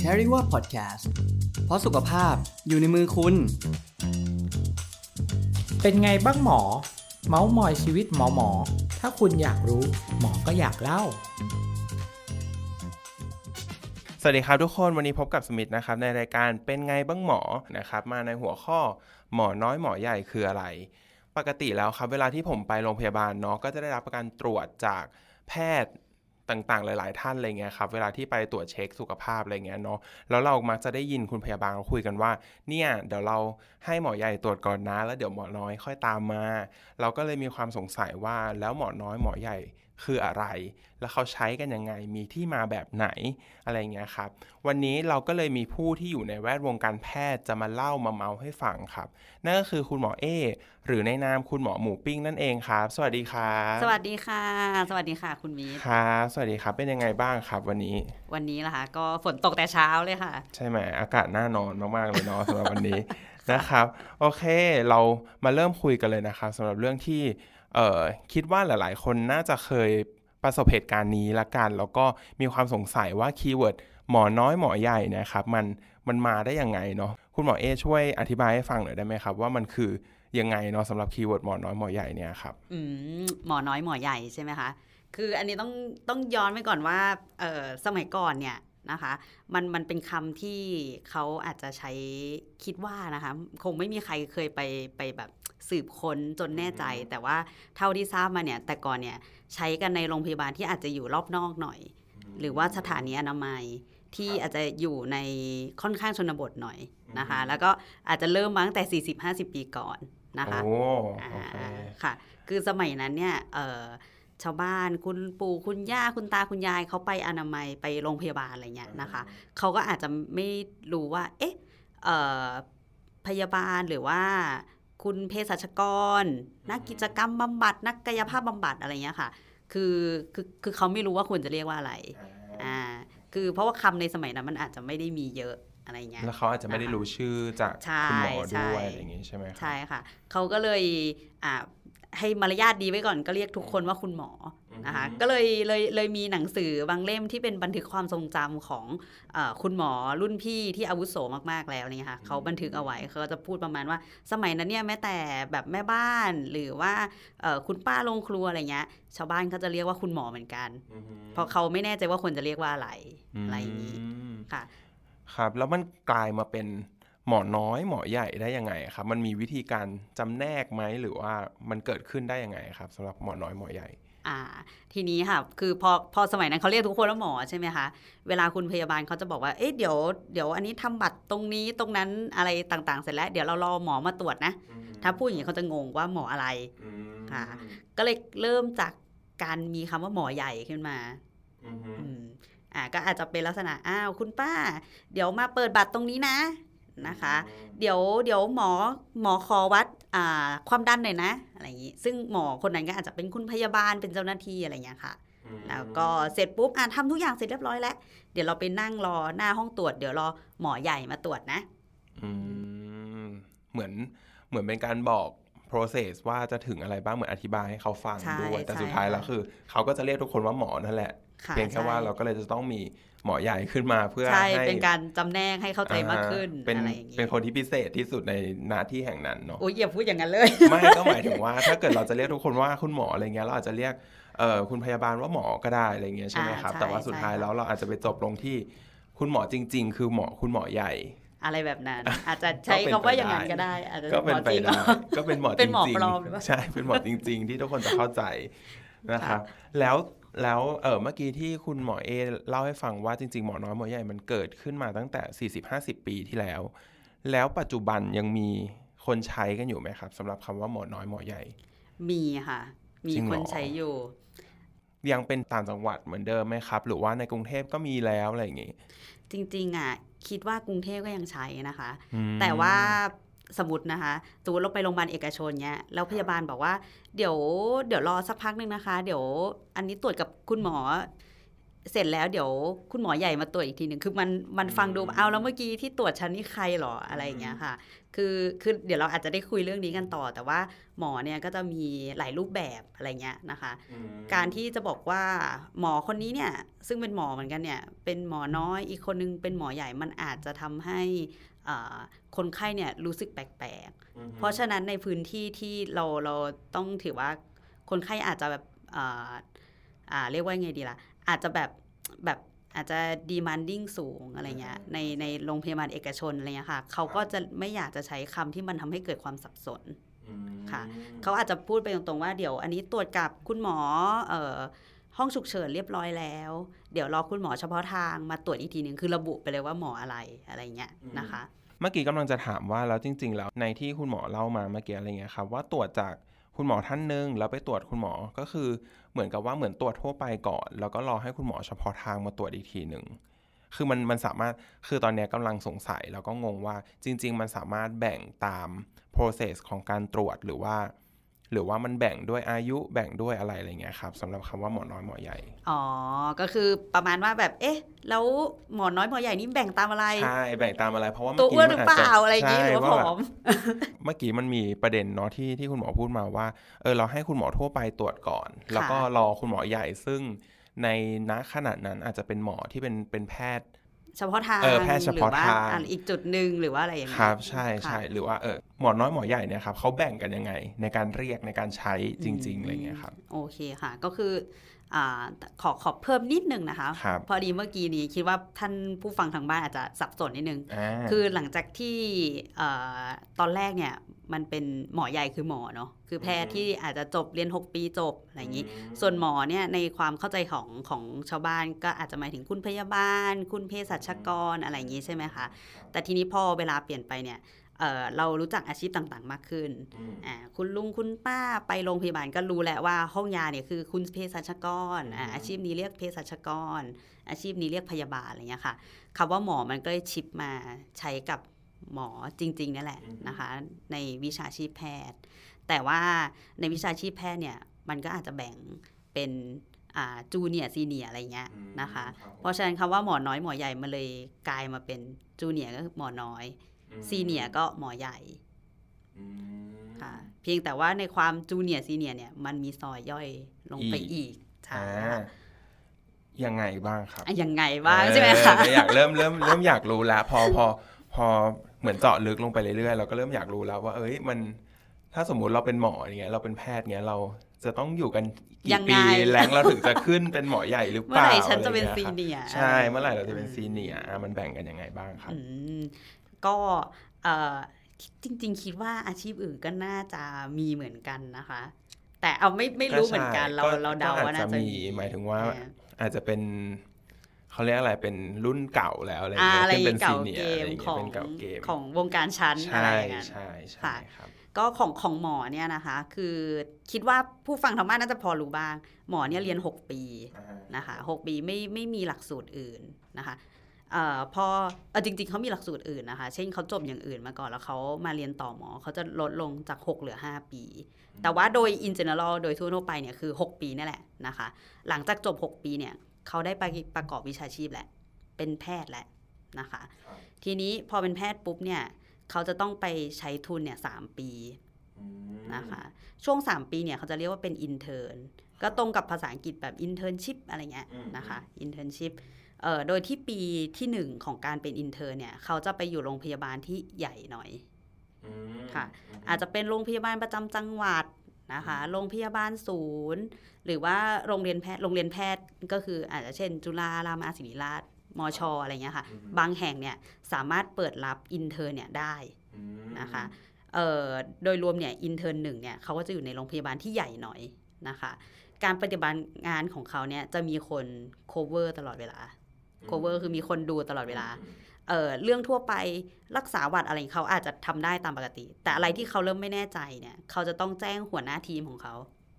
c a r i w a Podcast เพราะสุขภาพอยู่ในมือคุณ เป็นไงบ้างหมอ เมาส์มอยชีวิตหมอหมอ ถ้าคุณอยากรู้หมอก็อยากเล่า สวัสดีครับทุกคนวันนี้พบกับสมิธนะครับในรายการเป็นไงบ้างหมอนะครับมาในหัวข้อหมอน้อยหมอใหญ่คืออะไร ปกติแล้วครับเวลาที่ผมไปโรงพยาบาลเนาะก็จะได้รับการตรวจจากแพทย์ ต่างๆ หลาย ๆ ท่านอะไรเงี้ยครับเวลาที่ไปตรวจเช็คสุขภาพอะไรเงี้ยเนาะแล้วเรามักจะได้ยินคุณพยาบาลเขาคุยกันว่า เนี่ยเดี๋ยวเราให้หมอใหญ่ตรวจก่อนนะ แล้วเดี๋ยวหมอน้อยค่อยตามมา เราก็เลยมีความสงสัยว่าแล้วหมอน้อยหมอใหญ่ คืออะไร แล้วเขาใช้กันยังไง มีที่มาแบบไหนอะไรเงี้ยครับ วันนี้เราก็เลยมีผู้ที่อยู่ในแวดวงการแพทย์จะมาเล่ามาเมาให้ฟังครับ นั่นก็คือคุณหมอเอ หรือในนามคุณหมอหมูปิ้งนั่นเองครับ สวัสดีครับ สวัสดีค่ะ สวัสดีค่ะ คุณมีครับสวัสดีครับ เป็นยังไงบ้างครับ วันนี้ วันนี้ล่ะคะก็ฝนตกแต่เช้าเลยค่ะ ใช่ไหมอากาศน่านอนมากๆเลยเนาะสำหรับวันนี้นะครับ โอเค เรามาเริ่มคุยกันเลยนะครับสำหรับเรื่องที่เอ่อ คิดว่าหลาย ๆ คนน่าจะเคยประสบเหตุการณ์นี้ละกัน แล้วก็มีความสงสัยว่าคีย์เวิร์ดหมอน้อยหมอใหญ่นะครับมันมันมาได้ยังไงเนาะคุณหมอเอช่วยอธิบายให้ฟังหน่อยได้ไหมครับว่ามันคือยังไงเนาะสำหรับคีย์เวิร์ดหมอน้อยหมอใหญ่เนี่ยครับอืมหมอน้อยหมอใหญ่ใช่ไหมคะคืออันนี้ต้องต้องย้อนไปก่อนว่าเออสมัยก่อนเนี่ยนะคะมันมันเป็นคำที่เขาอาจจะใช้คิดว่านะคะ คงไม่มีใครเคยไปไปแบบ สืบค้นจนแน่ใจ แต่ว่าเท่าที่ทราบมาเนี่ย แต่ก่อนเนี่ยใช้กันในโรงพยาบาลที่อาจจะอยู่รอบนอกหน่อย หรือว่าสถานีอนามัยที่อาจจะอยู่ในค่อนข้างชนบทหน่อยนะคะ แล้วก็อาจจะเริ่มมาตั้งแต่ 40-50 ปีก่อนนะคะโอ้อ่าโอเคค่ะ คือสมัยนั้นเนี่ยเอ่อชาวบ้านคุณปู่คุณย่าคุณตาคุณยายเขาไปอนามัยไปโรงพยาบาลอะไรเงี้ยนะคะเขาก็อาจจะไม่รู้ว่า เอ๊ะเอ่อพยาบาลหรือว่า คุณเภสัชกร นักกิจกรรมบำบัด นักกายภาพบำบัดอะไรเงี้ยค่ะ คือคือคือเขาไม่รู้ว่าควรจะเรียกว่าอะไรอ่าคือเพราะว่าคำในสมัยนั้นมันอาจจะไม่ได้มีเยอะอะไรเงี้ยแล้วเขาอาจจะไม่ได้รู้ชื่อจากใช่คุณหมอใช่ด้วยอะไรอย่างงี้ใช่ไหมครับใช่ค่ะเขาก็เลยอ่าให้มารยาทดีไว้ก่อนก็เรียกทุกคนว่าคุณหมอ นะคะอือฮึก็เลยเลยเลยมีหนังสือบางเล่มที่เป็นบันทึกความทรงจำของเออคุณหมอรุ่นพี่ที่อาวุโสมากๆแล้วเนี่ยค่ะเขาบันทึกเอาไว้เขาจะพูดประมาณว่า สมัยนั้นเนี่ยแม้แต่แบบแม่บ้านหรือว่าเอ่อคุณป้าโรงครัวอะไรเงี้ยชาวบ้านเขาจะเรียกว่าคุณหมอเหมือนกันอือฮึเพราะเขาไม่แน่ใจว่าควรจะเรียกว่าอะไรอะไรอย่างนี้มค่ะ ครับแล้วมันกลายมาเป็นหมอน้อยหมอใหญ่ได้ยังไงครับ มันมีวิธีการจำแนกไหมหรือว่ามันเกิดขึ้นได้ยังไงครับสำหรับหมอน้อยหมอใหญ่ อ่าทีนี้ค่ะ คือพอพอสมัยนั้นเขาเรียกทุกคนว่าหมอใช่ไหมคะเวลาคุณพยาบาลเขาจะบอกว่าเอ๊ะเดี๋ยวเดี๋ยวอันนี้ทำบัตรตรงนี้ตรงนั้นอะไรต่างๆ เสร็จแล้ว เดี๋ยวเรารอหมอมาตรวจนะ ถ้าพูดอย่างนี้เขาจะงงว่าหมออะไรค่ะ ก็เลยเริ่มจากการมีคำว่าหมอใหญ่ขึ้นมาอืมอ่าก็อาจจะเป็นลักษณะอ้าวคุณป้า เดี๋ยวมาเปิดบัตรตรงนี้นะนะคะ เดี๋ยวเดี๋ยวหมอหมอขอวัดอ่า ความดันหน่อยนะอะไรอย่างนี้ ซึ่งหมอคนนั้นก็อาจจะเป็นคุณพยาบาลเป็นเจ้าหน้าที่อะไรอย่างเงี้ยค่ะ แล้วก็เสร็จปุ๊บอ่าทำทุกอย่างเสร็จเรียบร้อยแล้ว เดี๋ยวเราไปนั่งรอหน้าห้องตรวจ เดี๋ยวรอหมอใหญ่มาตรวจนะอืมเหมือนเหมือนเป็นการบอก process ว่าจะถึงอะไรบ้างเหมือนอธิบายให้เขาฟังใช่ด้วย แต่ใช่สุดท้ายค่ะแล้วคือ เขาก็จะเรียกทุกคนว่าหมอนั่นแหละค่ะเพียงแค่ว่าใช่เราก็เลยจะต้องมี หมอใหญ่ขึ้นมาเพื่อใช่ให้เป็นการจำแนกให้เข้าใจมากขึ้นอ่าเป็นอะไรอย่างนี้เป็นคนที่พิเศษที่สุดในหน้าที่แห่งนั้นเนาะโอ้ยอย่าพูดอย่างนั้นเลย ไม่ก็หมายถึงว่า ถ้าเกิดเราจะเรียกทุกคนว่าคุณหมออะไรเงี้ยเราอาจจะเรียกเอ่อคุณพยาบาลว่าหมอก็ได้อะไรเงี้ยใช่ไหมอ่าครับใช่แต่ว่าสุดท้ายใช่ค่ะแล้วเราอาจจะไปจบลงที่คุณหมอจริง ๆ คือหมอคุณหมอใหญ่อะไรแบบนั้น อาจจะใช้ก็เป็นไปคำว่าอย่างนั้นได้ก็ได้ อาจจะก็เป็นไปหมอจริงได้ก็เป็นหมอจเป็นหมอริงปลอมหรือเปล่าๆใช่เป็นหมอจริง ๆ ที่ทุกคนจะเข้าใจนะครับแล้ว แล้วเออเมื่อกี้ที่คุณหมอเอเล่าให้ฟังว่าจริง ๆ หมอน้อยหมอใหญ่มันเกิดขึ้นมาตั้งแต่ 40-50 ปีที่แล้ว แล้วปัจจุบันยังมีคนใช้กันอยู่ไหมครับสำหรับคำว่าหมอน้อยหมอใหญ่ มีค่ะ มีจริงเหครอนใช้อยู่ ยังเป็นต่างจังหวัดเหมือนเดิมไหมครับ หรือว่าในกรุงเทพก็มีแล้วอะไรอย่างงี้ จริง ๆ อะ คิดว่ากรุงเทพก็ยังใช้นะคะอืมแต่ว่า สมมตินะคะสมมติเราไปโรงพยาบาลเอกชนเนี้ยแล้วพยาบาลบอกว่าเดี๋ยวเดี๋ยวรอสักพักหนึ่งนะคะ เดี๋ยวอันนี้ตรวจกับคุณหมอ เสร็จแล้วเดี๋ยวคุณหมอใหญ่มาตรวจอีกทีหนึ่งคือมันมันฟังดูเอาแล้วเมื่อกี้ที่ตรวจฉันนี่ใครหรออะไรอย่างเงี้ยค่ะ คือคือเดี๋ยวเราอาจจะได้คุยเรื่องนี้กันต่อ แต่ว่าหมอเนี่ยก็จะมีหลายรูปแบบอะไรเงี้ยนะคะ การที่จะบอกว่าหมอคนนี้เนี่ยซึ่งเป็นหมอเหมือนกันเนี่ยเป็นหมอน้อยอีกคนนึงเป็นหมอใหญ่มันอาจจะทำให้อ่า คนไข้เนี่ยรู้สึกแปลกๆ เพราะฉะนั้นในพื้นที่ที่เราเราต้องถือว่าคนไข้อาจจะแบบอ่าอ่าเรียกว่าไงดีล่ะ อาจจะแบบแบบอาจจะ demanding สูงอะไรเงี้ยในในโรงพยาบาลเอกชนอะไรเงี้ยค่ะเขาก็จะไม่อยากจะใช้คำที่มันทำให้เกิดความสับสนค่ะเขาอาจจะพูดไปตรงๆว่าเดี๋ยวอันนี้ตรวจกับคุณหมอเอ่อ ห้องฉุกเฉินเรียบร้อยแล้ว เดี๋ยวรอคุณหมอเฉพาะทางมาตรวจอีกทีหนึ่งคือระบุไปเลยว่าหมออะไรอะไรเงี้ยนะคะ เมื่อกี้กำลังจะถามว่าแล้วจริง ๆ แล้วในที่คุณหมอเล่ามาเมื่อกี้อะไรเงี้ยครับว่าตรวจจากคุณหมอท่านหนึ่งแล้วไปตรวจคุณหมอก็คือเหมือนกับว่าเหมือนตรวจทั่วไปก่อน แล้วก็รอให้คุณหมอเฉพาะทางมาตรวจอีกทีหนึ่งคือมันมันสามารถคือตอนเนี้ยกำลังสงสัยแล้วก็งงว่าจริง ๆ มันสามารถแบ่งตาม process ของการตรวจหรือว่า หรือว่ามันแบ่งด้วยอายุแบ่งด้วยอะไรอะไรเงี้ยครับสำหรับคำว่าหมอน้อยหมอใหญ่ อ๋อ ก็คือประมาณว่าแบบเอ๊ะ แล้วหมอน้อยหมอใหญ่นี่แบ่งตามอะไร ใช่ แบ่งตามอะไรเพราะว่าตัเมื่วอกี้อ้วนหมัรืนออาจเปจะล่าอะไรอย่างงี้หรือว่าผใช่อมเมื่อกี้มันมีประเด็นเนาะที่ที่คุณหมอพูดมาว่าเออเราให้คุณหมอทั่วไปตรวจก่อน แล้วก็รอคุณหมอใหญ่ซึ่งในณขนาดนั้นอาจจะเป็นหมอที่เป็นเป็นแพทย์เฉพาะทางเออแพทย์เฉพาะหรือว่าทางอะอีกจุดหนึ่งหรือว่าอะไรอย่างคเงี้ยรับ ใช่ใช่ค่ะหรือว่าเออห มอน้อยหมอใหญ่เนี่ยครับเขาแบ่งกันยังไง ในการเรียกในการใช้จริงๆอะไรเงี้ยครับโอเคค่ะ ก็คืออ่าขอขอเพิ่มนิดนึงนะคะครับพอดีเมื่อกี้นี้คิดว่าท่านผู้ฟังทางบ้านอาจจะสับสนนิดนึงอ่าคือหลังจากที่เอ่อตอนแรกเนี่ยมันเป็นหมอใหญ่คือหมอเนาะคือแพทย์ที่อาจจะจบเรียน 6 ปีจบอะไรอย่างนี้ ส่วนหมอเนี่ยในความเข้าใจของของชาวบ้านก็อาจจะหมายถึงคุณพยาบาล คุณเภสัชกรอะไรอย่างนี้ใช่ไหมคะแต่ทีนี้พอเวลาเปลี่ยนไปเนี่ย เอ่อเรารู้จักอาชีพต่างๆ มากขึ้นอ่าคุณลุงคุณป้าไปโรงพยาบาลก็รู้แหละว่าห้องยาเนี่ยคือคุณเภสัชกรอ่าอาชีพนี้เรียกเภสัชกร อาชีพนี้เรียกพยาบาลอะไรเงี้ยค่ะคำว่าหมอมันก็เลยชิปมาใช้กับหมอจริงๆนี่แหละนะคะ ในวิชาชีพแพทย์ แต่ว่าในวิชาชีพแพทย์เนี่ยมันก็อาจจะแบ่งเป็นอ่าจูเนียร์ซีเนียอะไรเงี้ยนะคะ เพราะฉะนั้นคำว่าหมอน้อยหมอใหญ่มาเลยกลายมาเป็นจูเนียร์ก็คือหมอน้อย ซีเนียร์ก็หมอใหญ่ค่ะ เพียงแต่ว่าในความจูเนียร์ซีเนียร์เนี่ยมันมีซอยย่อยลงไปอีกอีกใช่อ่าค่ะยังไงบ้างครับอะยังไงบ้างใช่ไหมคะเอออยากเริ่มเริ่มเริ่มอยากรู้แล้วพอพอพอเหมือนเจาะลึกลงไปเรื่อยๆเราก็เริ่มอยากรู้แล้วว่าเอ้ยมันถ้าสมมุติเราเป็นหมออย่างเงี้ยเราเป็นแพทย์เงี้ยเราจะต้องอยู่กันยักี่งไงปีแรงเราถึงจะขึ้นเป็นหมอใหญ่หรือเปเมื่อล่าไหร่ฉันจะเป็นอไรซีงี้ยเนียร์ครับใช่เมื่อไหร่เราจะเป็นซีเนียร์อะมันแบ่งกันยังไงบ้างครับอืม ก็เอ่อจริง ๆ คิดว่าอาชีพอื่นก็น่าจะมีเหมือนกันนะคะ แต่เอาไม่ไม่รู้เหมือนกันเราก็เราเดาก็ว่าอาจน่าจะจะมีหมายถึงว่าอ่า อาจจะเป็นเขาเรียกอะไรเป็นรุ่นเก่าแล้วอะไรอ่าเงี้ยอะไรขึ้นเป็นเก่าซีเนียเกร์อะไรมเงี้ขยองเป็นเก่าเกมของวงการชั้นอะใช่ไรอย่างเงี้ยใช่ใช่ค่ะครับก็ของของหมอเนี่ยนะคะ คือคิดว่าผู้ฟังทางบ้านน่าจะพอรู้บ้าง หมอเนี่ยเรียน 6 ปีนะคะหกปีไม่ไม่มีหลักสูตรอื่นนะคะเอ่อพอเออจริง ๆเขามีหลักสูตรอื่นนะคะ เช่นเขาจบอย่างอื่นมาก่อนแล้วเขามาเรียนต่อหมอเขาจะลดลงจาก 6 เหลือ 5 ปี แต่ว่าโดย in general โดยทั่วๆไปเนี่ยคือ 6 ปีนี่แหละนะคะ หลังจากจบ 6 ปีเนี่ยเขาได้ไปประกอบวิชาชีพแหละ เป็นแพทย์แหละนะคะครับทีนี้พอเป็นแพทย์ปุ๊บเนี่ยเขาจะต้องไปใช้ทุนเนี่ยสามปีนะคะ ช่วง 3 ปีเนี่ยเขาจะเรียกว่าเป็น intern ก็ตรงกับภาษาอังกฤษแบบ internship อะไรเงี้ยอืมนะคะ internship เอ่อ โดยที่ปีที่ 1 ของการเป็น intern เนี่ยเขาจะไปอยู่โรงพยาบาลที่ใหญ่หน่อยค่ะอาจจะเป็นโรงพยาบาลประจำจังหวัดนะคะโรงพยาบาลศูนย์ หรือว่าโรงเรียนแพทย์โรงเรียนแพทย์ก็คืออาจจะเช่น จุฬารามาศิริราชมชอะไรเงี้ยค่ะบางแห่งเนี่ยสามารถเปิดรับ intern เนี่ยได้นะคะเอ่อโดยรวมเนี่ย intern หนึ่งเนี่ยเขาก็จะอยู่ในโรงพยาบาลที่ใหญ่หน่อยนะคะการปฏิบัติงานของเขาเนี่ยจะมีคน cover ตลอดเวลา cover คือมีคนดูตลอดเวลาเอ่อเรื่องทั่วไปรักษาหวัดอะไรของเขาอาจจะทำได้ตามปกติ แต่อะไรที่เขาเริ่มไม่แน่ใจเนี่ยเขาจะต้องแจ้งหัวหน้าทีมของเขา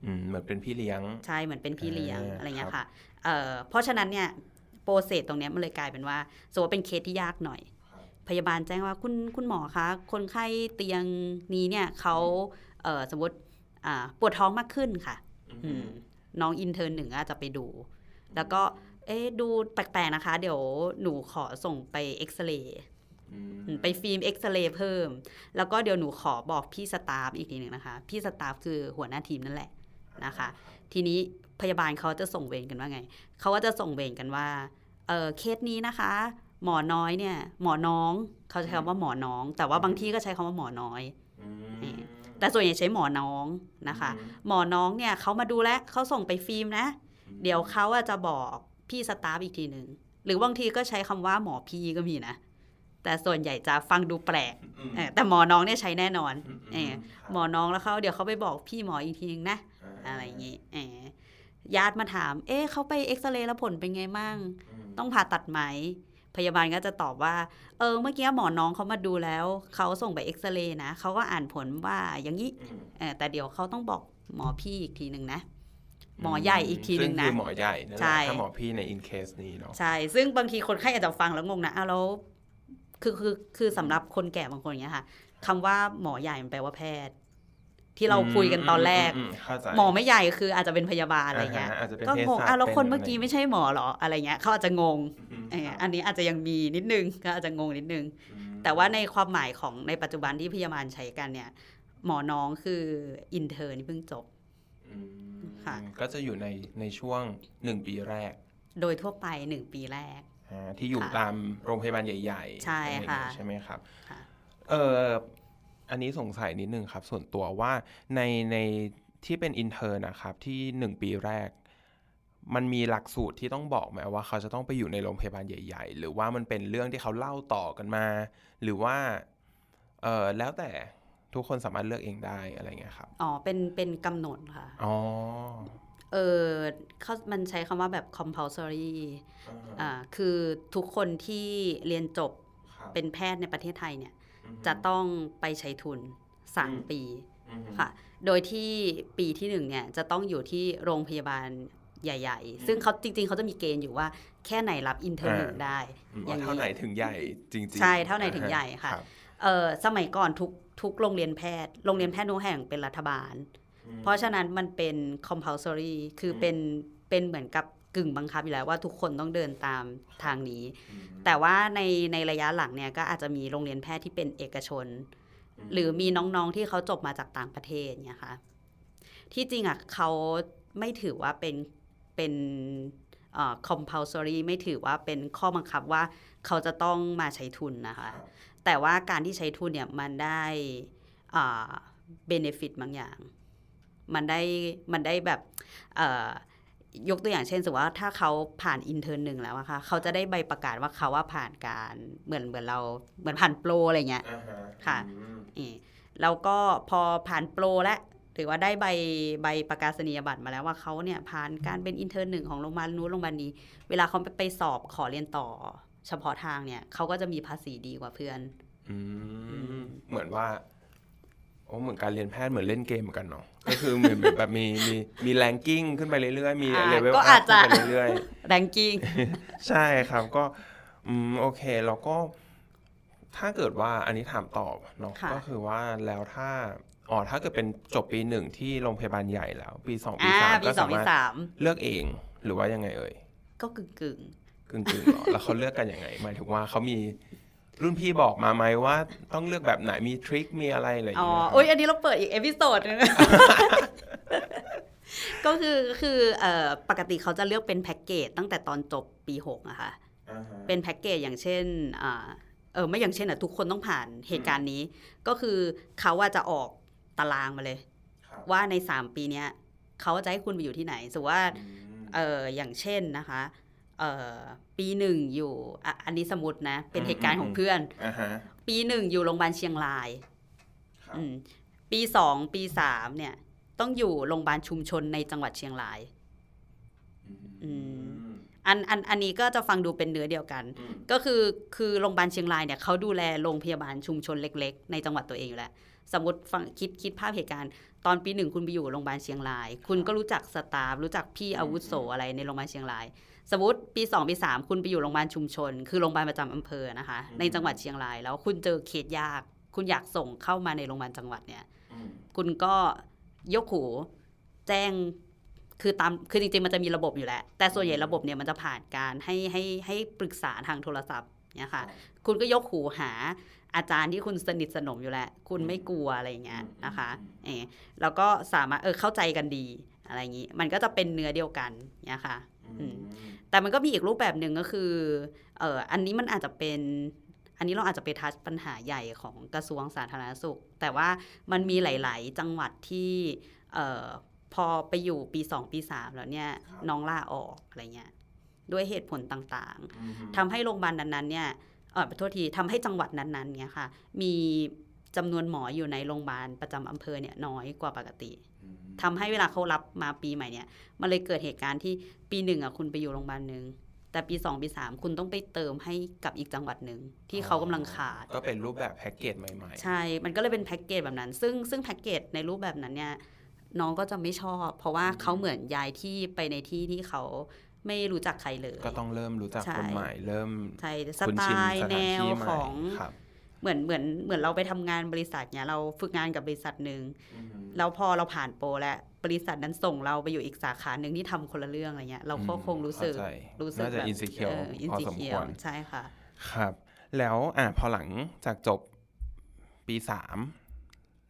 อืมเหมือนเป็นพี่เลี้ยง ใช่เหมือนเป็นพี่เลี้ยงอ่าอะไรเงี้ยครับค่ะเอ่อเพราะฉะนั้นเนี่ย process ตรงเนี้ยมันเลยกลายเป็นว่าสมมติว่าเป็นเคสที่ยากหน่อย พยาบาลแจ้งว่าคุณคุณหมอคะคนไข้เตียงนี้เนี่ยเขาเอ่อสมมติอ่าปวดท้องมากขึ้นค่ะอืมน้อง intern หนึ่งอาจจะไปดู แล้วก็ เอ๊ะดูแปลกๆนะคะ เดี๋ยวหนูขอส่งไปเอ็กซเรย์ไปฟิล์มเอ็กซเรย์เพิ่ม แล้วก็เดี๋ยวหนูขอบอกพี่ staff อีกทีหนึ่งนะคะ พี่ staff คือหัวหน้าทีมนั่นแหละนะคะ ทีนี้พยาบาลเขาจะส่งเวรกันว่าไง เขาก็จะส่งเวรกันว่า เออเคสนี้นะคะ หมอน้อยเนี่ย หมอน้องเขาใช้คำว่าหมอน้อง แต่ว่าบางที่ก็ใช้คำว่าหมอน้อยแต่ส่วนใหญ่ใช้หมอน้องนะคะ หมอน้องเนี่ยเขามาดูแลวเขาส่งไปฟิล์มนะ เดี๋ยวเขาอะจะบอก พี่สตาฟอีกทีหนึ่งหรือบางทีก็ใช้คำว่าหมอพี่ก็มีนะ แต่ส่วนใหญ่จะฟังดูแปลกเออแต่หมอน้องเนี่ยใช้แน่นอนเออหมอน้องแล้วเขาเดี๋ยวเขาไปบอกพี่หมออีกทีหนึงนะอะไรอย่างงี้เออญาติมาถาม เอ๊ะเขาไปเอ็กซเรย์แล้วผลเป็นไงมั่ง ต้องผ่าตัดไหม พยาบาลก็จะตอบว่า เออ เมื่อกี้หมอน้องเขามาดูแล้ว เขาส่งไปเอ็กซเรย์นะ เขาก็อ่านผลว่าอย่างนี้เออแต่เดี๋ยวเขาต้องบอกหมอพี่อีกทีหนึ่งนะ หมอใหญ่อีกทีหนึ่งนะซึ่คือหมอใหญ่นั่นแหใช่ละถ้าหมอพี่ในอินเคสนี้เนาะใช่ ซึ่งบางทีคนไข้อาจจะฟังแล้วงงนะอ้าวแล้วคือคือคือสำหรับคนแก่บางคนอย่างเงี้ยค่ะคำว่าหมอใหญ่มันแปลว่าแพทย์ ที่เราคุยกันตอนแรกมเข้าใจหมอไม่ใหญ่คืออาจจะเป็นพยาบาลอะไรเงี้ยาฮอาจจะเป็นก็เภงงสัชอะแล้วคนป็เมื่อกี้ไม่ใช่หมอเหรออะไรเงี้ยเขาอาจจะงงอืมเอออันนี้อาจจะยังมีนิดนึงก็อาจจะงงนิดนึง แต่ว่าในความหมายของในปัจจุบันที่พยาบาลใช้กันเนี่ย หมอน้องคือ intern นี่เพิ่งจบอืม ค่ะก็จะอยู่ในในช่วงหนึ่งปีแรก โดยทั่วไปหนึ่งปีแรกอ่าที่อยู่ค่ะตามโรงพยาบาลใหญ่ๆ ใช่อะไรอย่างเงี้ยค่ะใช่ไหมครับค่ะเอออันนี้สงสัยนิดนึงครับ ส่วนตัวว่าในในที่เป็น intern นะครับ ที่หนึ่งปีแรก มันมีหลักสูตรที่ต้องบอกไหมว่าเขาจะต้องไปอยู่ในโรงพยาบาลใหญ่ ๆ หรือว่ามันเป็นเรื่องที่เขาเล่าต่อกันมา หรือว่าเออแล้วแต่ ทุกคนสามารถเลือกเองได้อะไรเงี้ยครับ อ๋อ เป็นเป็นกำหนดค่ะ อ๋อ เออเขามันใช้คำว่าแบบ compulsory อ่า คือทุกคนที่เรียนจบครับเป็นแพทย์ในประเทศไทยเนี่ยอืมจะต้องไปใช้ทุนอืม3ปีอืมค่ะ โดยที่ปีที่หนึ่งเนี่ย จะต้องอยู่ที่โรงพยาบาลใหญ่ ๆ ซึ่งเขาจริง ๆ เขาจะมีเกณฑ์อยู่ว่าแค่ไหนรับอินเทอร์หนึ่งได้อืมอย่างว่าเท่าไหนถึงใหญ่จริง ๆ ใช่ เท่าไหนถึงใหญ่ค่ะรับเออสมัยก่อนทุก ทุกโรงเรียนแพทย์ โรงเรียนแพทย์ทุกแห่งเป็นรัฐบาลอืมเพราะฉะนั้นมันเป็น compulsory คือเป็นเป็นเหมือนกับกึ่งบังคับอยู่แล้วว่าทุกคนต้องเดินตามทางนี้อืมแต่ว่าในในระยะหลังเนี่ยก็อาจจะมีโรงเรียนแพทย์ที่เป็นเอกชน หรือมีน้องๆที่เขาจบมาจากต่างประเทศเนี่ยค่ะที่จริงอะเขาไม่ถือว่าเป็นเป็นเอ่อ compulsory ไม่ถือว่าเป็นข้อบังคับว่าเขาจะต้องมาใช้ทุนนะคะ แต่ว่าการที่ใช้ทุนเนี่ยมันได้อ่า benefit บางอย่าง มันได้มันได้แบบเอ่อยกตัวอย่างเช่นสมมติว่าถ้าเขาผ่านอินเทอร์หนึ่งแล้วอะค่ะเขาจะได้ใบประกาศว่าเขาว่าผ่านการเหมือนเหมือนเราเหมือนผ่านโปรอะไรเงี้ยอ่าฮค่ะอืมเออแล้วก็พอผ่านโปรแล้วหรือว่าได้ใบใบประกาศนียบัตรมาแล้วว่าเขาเนี่ยผ่านการเป็น intern หนึ่งของโรงพยาบาลนู้นโรงพยาบาลนี้ เวลาเขาไปไปสอบขอเรียนต่อ เฉพาะทางเนี่ยเขาก็จะมีภาษีดีกว่าเพื่อนอืมเหมือนว่าโอ้เหมือนการเรียนแพทย์เหมือนเล่นเกมเหมือนกันเนาะก็คือเหมือนแบบแบบมีมีมี ranking ขึ้นไปเรื่อยๆมีอ่า level ก็อัอาจจะขึ้นไปเรื่อยแรงกิ้งๆใช่ครับก็อืมโอเคแล้วก็ ถ้าเกิดว่าอันนี้ถามตอบเนาะค่ะก็คือว่าแล้วถ้าอ๋อถ้าเกิดเป็นจบปีหนึ่งที่โรงพยาบาลใหญ่แล้ว ปีสองปีอ่าสามปีก็สอสางปีมารถสามเลือกเองหรือว่ายังไงเอ่ยก็กึ่งกึ่ง กึ่งๆเหรอแล้วเขาเลือกกันยังไงหมายถึงว่าเขามีรุ่นพี่บอกมาไหมว่าต้องเลือกแบบไหนมีทริคมีอะไรอะไรอๆอ๋ย่างอเงี้ยโอ้ยอันนี้เราเปิดอีกเอพิโซดนึงก็คือคือเอ่อปกติเขาจะเลือกเป็นแพ็กเกจตั้งแต่ตอนจบปีหกอะค่ะอ่าฮะเป็นแพ็กเกจอย่างเช่นอ่าเออไม่อย่างเช่นอะทุกคนต้องผ่านเหตุการณ์นี้ ก็คือเขาว่าจะออกตารางมาเลยครับว่าใน 3 ปีเนี้ยเขาจะให้คุณไปอยู่ที่ไหนสมมุติว่าอืมเอออย่างเช่นนะคะเออ ปีหนึ่งอยู่อะอันนี้สมมตินะ เป็นเหตุการณ์ของเพื่อนอ่าฮะปีหนึ่งอยู่โรงพยาบาลเชียงรายครับอืมปีสองปีสามเนี่ย ต้องอยู่โรงพยาบาลชุมชนในจังหวัดเชียงรายอืมอันอันอันนี้ก็จะฟังดูเป็นเนื้อเดียวกันอืมก็คือคือโรงพยาบาลเชียงรายเนี่ยเขาดูแลโรงพยาบาลชุมชนเล็ก ๆ ในจังหวัดตัวเองอยู่แล้วสมมติฟังคิดคิดภาพเหตุการณ์ตอนปีหนึ่งคุณไปอยู่โรงพยาบาลเชียงราย คุณก็รู้จักสตาฟรู้จักพี่อาวุโสอะไรในโรงพยาบาลเชียงราย สมมติปีสองปีสามคุณไปอยู่โรงพยาบาลชุมชน คือโรงพยาบาลประจำอำเภอนะคะ ในจังหวัดเชียงราย แล้วคุณเจอเคสยาก คุณอยากส่งเข้ามาในโรงพยาบาลจังหวัดเนี่ยอืมคุณก็ยกหูแจ้งคือตามคือจริงๆมันจะมีระบบอยู่แล้ว แต่ส่วนใหญ่ระบบเนี่ยมันจะผ่านการให้ให้ให้ปรึกษาทางโทรศัพท์เนี่ยค่ะ คุณก็ยกหูหาอาจารย์ที่คุณสนิทสนมอยู่แล้ว คุณไม่กลัวอะไรอย่างเงี้ยนะคะเออแล้วก็สามารถเออเข้าใจกันดีอะไรอย่างงี้ มันก็จะเป็นเนื้อเดียวกันเนี่ยค่ะอืม แต่มันก็มีอีกรูปแบบหนึ่งก็คือเอออันนี้มันอาจจะเป็น อันนี้เราอาจจะไปทัชปัญหาใหญ่ของกระทรวงสาธารณสุข แต่ว่ามันมีหลาย ๆ จังหวัดที่เออพอไปอยู่ปี 2 ปี 3 แล้วเนี่ยน้องลาออกอะไรเงี้ยด้วยเหตุผลต่างๆทำให้โรงพยาบาลนั้นๆเนี่ยเออขอโทษทีทำให้จังหวัดนั้นๆเนี่ยค่ะ มีจำนวนหมออยู่ในโรงพยาบาลประจำอำเภอเนี่ยน้อยกว่าปกติ ทำให้เวลาเขารับมาปีใหม่เนี่ย มันเลยเกิดเหตุการณ์ที่ปีหนึ่งอะคุณไปอยู่โรงพยาบาลหนึ่งแต่ปีสองปีสามคุณต้องไปเติมให้กับอีกจังหวัดหนึ่งที่เขากำลังขาด ก็เป็นรูปแบบแพ็กเกจใหม่ใช่ มันก็เลยเป็นแพ็กเกจแบบนั้น ซึ่งซึ่งแพ็กเกจในรูปแบบนั้นเนี่ยน้องก็จะไม่ชอบ เพราะว่าเขาเหมือนย้ายที่ไปในที่ที่เขาไม่รู้จักใครเลยๆก็ต้องเริ่มรู้จักใช่คนใหม่เริ่มใช่สคุ้นไตชินล์สแนถานวที่ใหม่ของครับ เหมือนเหมือนเหมือนเราไปทำงานบริษัทเนี่ยเราฝึกงานกับบริษัทหนึ่งแล้วพอเราผ่านโปรแล้วบริษัทนั้นส่งเราไปอยู่อีกสาขาหนึ่งที่ทำคนละเรื่องอะไรเงี้ยเราก็คงรู้สึกเข้าใจรู้สึกน่าจะแบบ insecure อินพอสิสมเคีควรใช่ค่ะ ครับ แล้วอะพอหลังจากจบปีสาม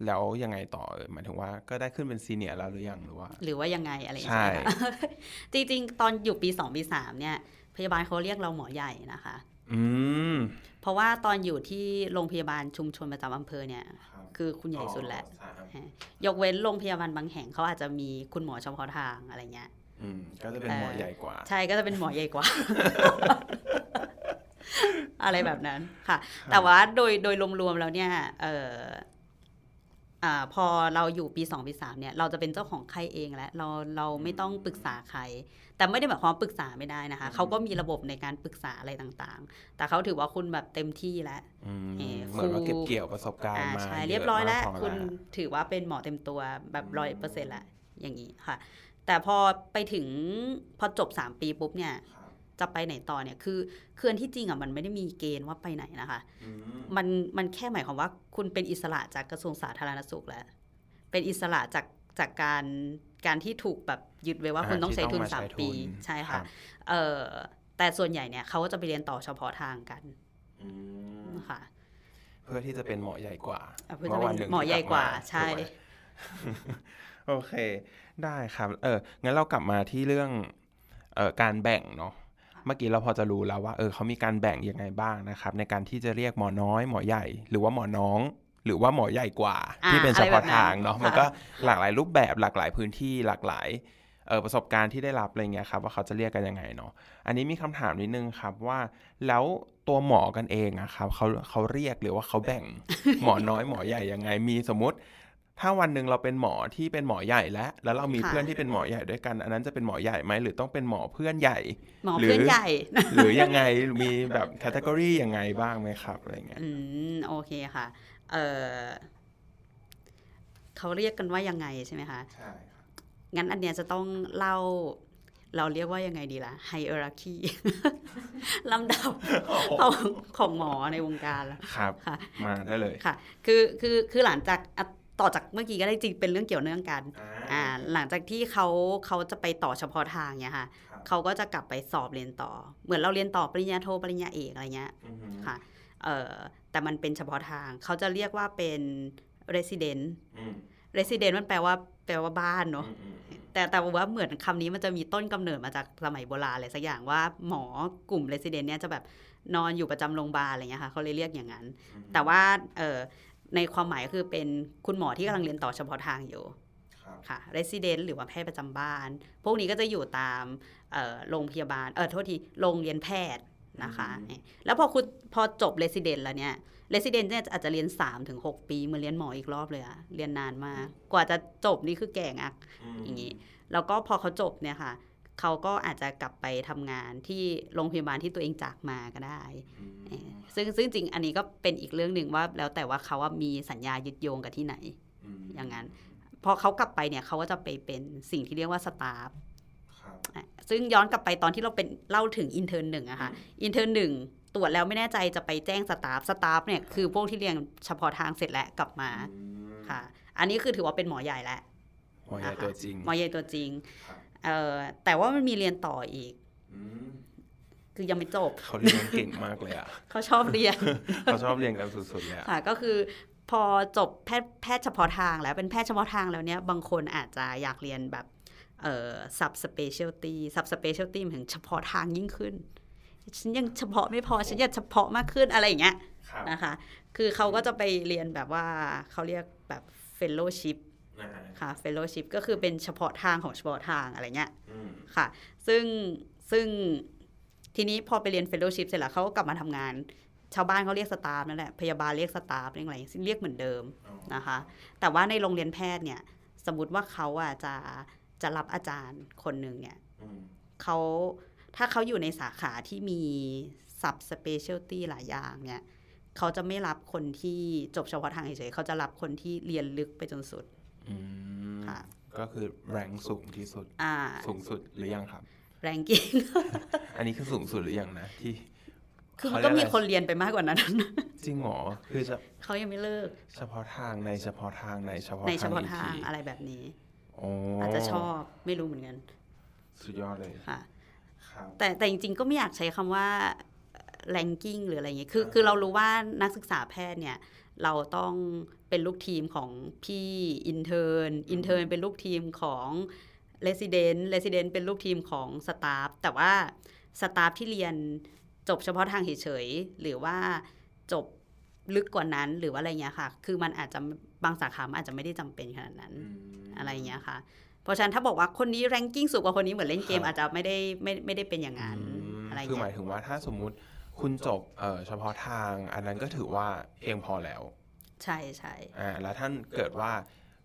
แล้วยังไงต่อเออหมายถึงว่าก็ได้ขึ้นเป็นซีเนียร์แล้วหรือยังหรือว่า หรือว่ายังไงอะไรอย่างใช่เงี้ยค่ะจริง ๆ ตอนอยู่ปีสองปีสามเนี่ย พยาบาลเขาเรียกเราหมอใหญ่นะคะอืม เพราะว่าตอนอยู่ที่โรงพยาบาลชุมชนประจำอำเภอเนี่ยครับคือคุณใหญ่สุดแหละอ๋อครับฮะยกเว้นโรงพยาบาลบางแห่งเขาอาจจะมีคุณหมอเฉพาะทางอะไรเงี้ยอืมก็จะเป็นหมอใหญ่กว่า ใช่ก็จะเป็นหมอใหญ่กว่า อะไรแบบนั้นค่ะ แต่ว่าโดยโดยรวมๆแล้วเนี่ยเอออ่าพอเราอยู่ปีสองปีสามเนี่ย เราจะเป็นเจ้าของไข้เองแล้วเราเราไม่ต้องปรึกษาใคร แต่ไม่ได้หมายความว่าปรึกษาไม่ได้นะคะ เขาก็มีระบบในการปรึกษาอะไรต่างๆ แต่เขาถือว่าคุณแบบเต็มที่แล้วอืมเอ่อเหมือนว่าครูเก็บเกี่ยวประสบการณ์อ่ามาใช่ะเรียบร้อยแล้วมากพคุณแล้วถือว่าเป็นหมอเต็มตัวแบบร้อยเปอร์เซ็นต์ละอย่างนี้ค่ะ แต่พอไปถึงพอจบ 3 ปีปุ๊บเนี่ยครับ จะไปไหนต่อเนี่ยคือคืออันที่จริงอะมันไม่ได้มีเกณฑ์ว่าไปไหนนะคะอืมมันมันแค่หมายความว่าคุณเป็นอิสระจากกระทรวงสาธารณสุขแล้ว เป็นอิสระจากจากการการที่ถูกแบบยึดไว้ว่าคุณต้องใช้ทุนที่สามใช้ปีทุนใช่รัค่ะบเออแต่ส่วนใหญ่เนี่ยเขาก็จะไปเรียนต่อเฉพาะทางกันอืมค่ะเพื่อที่จะเป็นหมอใหญ่กว่าอะเพื่อจะเป็นว่าวังหมอใหญ่กว่าที่ลับมใช่ถูกไหมโอเค ได้ครับ เอองั้นเรากลับมาที่เรื่องเอ่อการแบ่งเนาะ เมื่อกี้เราพอจะรู้แล้วว่าเออเขามีการแบ่งยังไงบ้างนะครับ ในการที่จะเรียกหมอน้อย หมอใหญ่ หรือว่าหมอน้อง หรือว่าหมอใหญ่กว่าอ่าที่เป็นเฉพาะทางเนาะอะไรแบบนั้นมันก็หลากหลายรูปแบบหลากหลายพื้นที่หลากหลายเออประสบการณ์ที่ได้รับอะไรเงี้ยครับว่าเขาจะเรียกกันยังไงเนาะอันนี้มีคำถามนิดนึงครับว่าแล้วตัวหมอกันเองอะครับเขาเขาเรียกหรือว่าเขาแบ่งหมอน้อยหมอใหญ่ยังไง มีสมมติ ถ้าวันหนึ่งเราเป็นหมอที่เป็นหมอใหญ่แล้ว แล้วเรามีค่ะเพื่อนที่เป็นหมอใหญ่ด้วยกัน อันนั้นจะเป็นหมอใหญ่ไหมหรือต้องเป็นหมอเพื่อนใหญ่ หมอหรือเพื่อนใหญ่ หรือยังไงมีแบบแคตตากรียังไงบ้างไหมครับอะไรเงี้ยอืมโอเคค่ะเออเขาเรียกกันว่ายังไงใช่ไหมคะใช่งั้นอันเนี้ยจะต้องเล่าเราเรียกว่ายังไงดีล่ะไฮเออร์คีลำดับของของหมอในวงการแล้วครับค่ะมาได้เลยค่ะ คือคือคือหลังจากอะ ต่อจากเมื่อกี้ก็ได้จริงเป็นเรื่องเกี่ยวเนื่องกันอ่าหลังจากที่เขาเขาจะไปต่อเฉพาะทางเนี่ยค่ะครับเขาก็จะกลับไปสอบเรียนต่อ เหมือนเราเรียนต่อปริญญาโทปริญญาเอกอะไรเงี้ยอือฮึค่ะเอ่อแต่มันเป็นเฉพาะทางเขาจะเรียกว่าเป็น resident อืม resident มันแปลว่าแปลว่าบ้านเนาะอืมอืมอืมแต่แต่ว่าเหมือนคำนี้มันจะมีต้นกำเนิดมาจากสมัยโบราณอะไรสักอย่างว่าหมอกลุ่ม resident เนี่ยจะแบบนอนอยู่ประจำโรงพยาบาลอะไรเงี้ยค่ะเขาเลยเรียกอย่างนั้น แต่ว่าเอ่อ ในความหมายก็คือเป็นคุณหมอที่กำลังเรียนต่อเฉพาะทางอยู่ครับค่ะ resident หรือว่าแพทย์ประจำบ้าน พวกนี้ก็จะอยู่ตามเอ่อโรงพยาบาล เออโทษที โรงเรียนแพทย์นะคะ แล้วพอคุณพอจบ resident แล้วเนี่ย resident เนี่ยอาจจะเรียน 3-6 ปีเหมือนเรียนหมออีกรอบเลยอะเรียนนานมาก กว่าจะจบนี่คือแก่งักอย่างนี้ แล้วก็พอเขาจบเนี่ยค่ะ เขาก็อาจจะกลับไปทำงานที่โรงพยาบาลที่ตัวเองจากมาก็ได้เออซึ่งซึ่งจริงอันนี้ก็เป็นอีกเรื่องหนึ่งว่า แล้วแต่ว่าเขาว่ามีสัญญายึดโยงกับที่ไหน อย่างนั้น พอเขากลับไปเนี่ยเขาก็จะไปเป็นสิ่งที่เรียกว่า staff ครับอะซึ่งย้อนกลับไปตอนที่เราเป็นเล่าถึง intern หนึ่งอะค่ะ intern หนึ่งตรวจแล้วไม่แน่ใจจะไปแจ้ง staff staff เนี่ยคือพวกที่เรียนเฉพาะทางเสร็จแล้วกลับมาอืมค่ะ อันนี้คือถือว่าเป็นหมอใหญ่แล้วหมอใหญ่ตัวจริง หมอใหญ่ตัวจริงครับ เออแต่ว่ามันมีเรียนต่ออีกอืมคือยังไม่จบ เขาเรียนเก่งมากเลยอะ เขาชอบเรียน เขาชอบเรียนกันสุดๆเลยอะค่ะก็คือพอจบแพทย์แพทย์เฉพาะทางแล้วเป็นแพทย์เฉพาะทางแล้วเนี่ยบางคนอาจจะอยากเรียนแบบเอ่อ sub specialty sub specialty หมายถึงเฉพาะทางยิ่งขึ้น ฉันยังเฉพาะไม่พอ ฉันอยากเฉพาะมากขึ้นอะไรอย่างเงี้ยครับนะคะ คือเขาก็จะไปเรียนแบบว่าเขาเรียกแบบ fellowship นะฮะค่ะ fellowship ก็คือเป็นเฉพาะทางของเฉพาะทางอะไรเงี้ยอืมค่ะ ซึ่งซึ่งทีนี้พอไปเรียน fellowship เสร็จแล้วเขาก็กลับมาทำงาน ชาวบ้านเขาเรียกสตาฟนั่นแหละ พยาบาลเรียกสตาฟเรียกอะไรซึ่งเรียกเหมือนเดิมอ๋อนะคะ แต่ว่าในโรงเรียนแพทย์เนี่ย สมมติว่าเขาอะจะจะรับอาจารย์คนหนึ่งเนี่ยอืมเขาถ้าเขาอยู่ในสาขาที่มี sub specialty หลายอย่างเนี่ยเขาจะไม่รับคนที่จบเฉพาะทางเฉยๆเขาจะรับคนที่เรียนลึกไปจนสุดอืม ค่ะก็คือแรงสูงที่สุด อ่า สูงสุดหรือยังครับ ranking อันนี้คือสูงสุดหรือยังนะที่ คือมันเขาก็เรีมียกอะไรคนเรียนไปมากกว่านั้น จริงเหรอคือจะเขายังไม่เลิก เฉพาะทางในเฉพาะทางในเฉพาะในเฉพาะอีกทางทีอะไรแบบนี้โอ้อาจจะชอบไม่รู้เหมือนกัน สุดยอดเลยค่ะครับแต่แต่จริงๆก็ไม่อยากใช้คำว่า ranking หรืออะไรอย่างเงี้ยคือคือเรารู้ว่านักศึกษาแพทย์เนี่ย เราต้องเป็นลูกทีมของพี่ intern intern เป็นลูกทีมของ resident resident เป็นลูกทีมของสตาฟแต่ว่าสตาฟที่เรียนจบเฉพาะทางเฉยๆหรือว่าจบลึกกว่านั้นหรือว่าอะไรเงี้ยค่ะ คือมันอาจจะบางสาขามันอาจจะไม่ได้จำเป็นขนาดนั้นอะไรอย่างเงี้ยค่ะ เพราะฉะนั้นถ้าบอกว่าคนนี้ ranking สูงกว่าคนนี้เหมือนเล่นเกมครับอาจจะไม่ได้ไม่ไม่ได้เป็นอย่างนั้นมอะไรคือหเงี้มายยถึงว่าถ้าสมมุติ คุณจบเอ่อเฉพาะทางอันนั้นก็ถือว่าเพียงพอแล้ว ใช่ใช่อ่าแล้วท่านเกิดว่า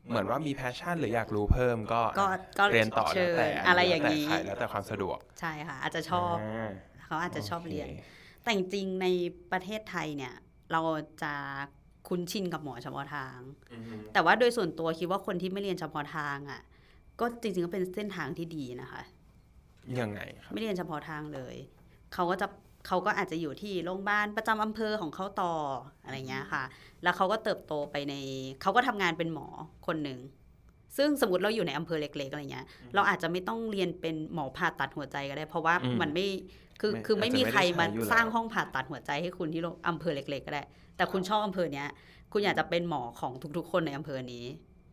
เหมือนว่ามี passion หรืออยากรู้เพิ่มก็ก็ก็เรียนต่อเชิแล้วแต่อะไรอย่างนี้นี้ใครแล้วแต่ความสะดวก ใช่ค่ะ อาจจะชอบเขาอาจจะชอบก็เรียน แต่จริงๆในประเทศไทยเนี่ย เราจะคุ้นชินกับหมอเฉพาะทางอือฮึแต่ว่าโดยส่วนตัวคิดว่าคนที่ไม่เรียนเฉพาะทางอะ ก็จริงๆก็เป็นเส้นทางที่ดีนะคะยังไงครับไม่เรียนเฉพาะทางเลย เขาก็จะ เขาก็อาจจะอยู่ที่โรงพยาบาลประจำอำเภอของเขาต่ออะไรเงี้ยค่ะ แล้วเขาก็เติบโตไปใน เขาก็ทำงานเป็นหมอคนหนึ่ง ซึ่งสมมติเราอยู่ในอำเภอเล็กๆอะไรเงี้ย เราอาจจะไม่ต้องเรียนเป็นหมอผ่าตัดหัวใจก็ได้ เพราะว่าอืมมันไม่ คือไม่คือไม่มีใครมาอาจจะไม่ได้ใช้อยู่แล้วสร้างห้องผ่าตัดหัวใจให้คุณที่โรงอำเภอเล็ก ๆ ก็ได้ แต่คุณชอบอำเภอเนี้ย คุณอยากจะเป็นหมอของทุกๆ คนในอำเภอนี้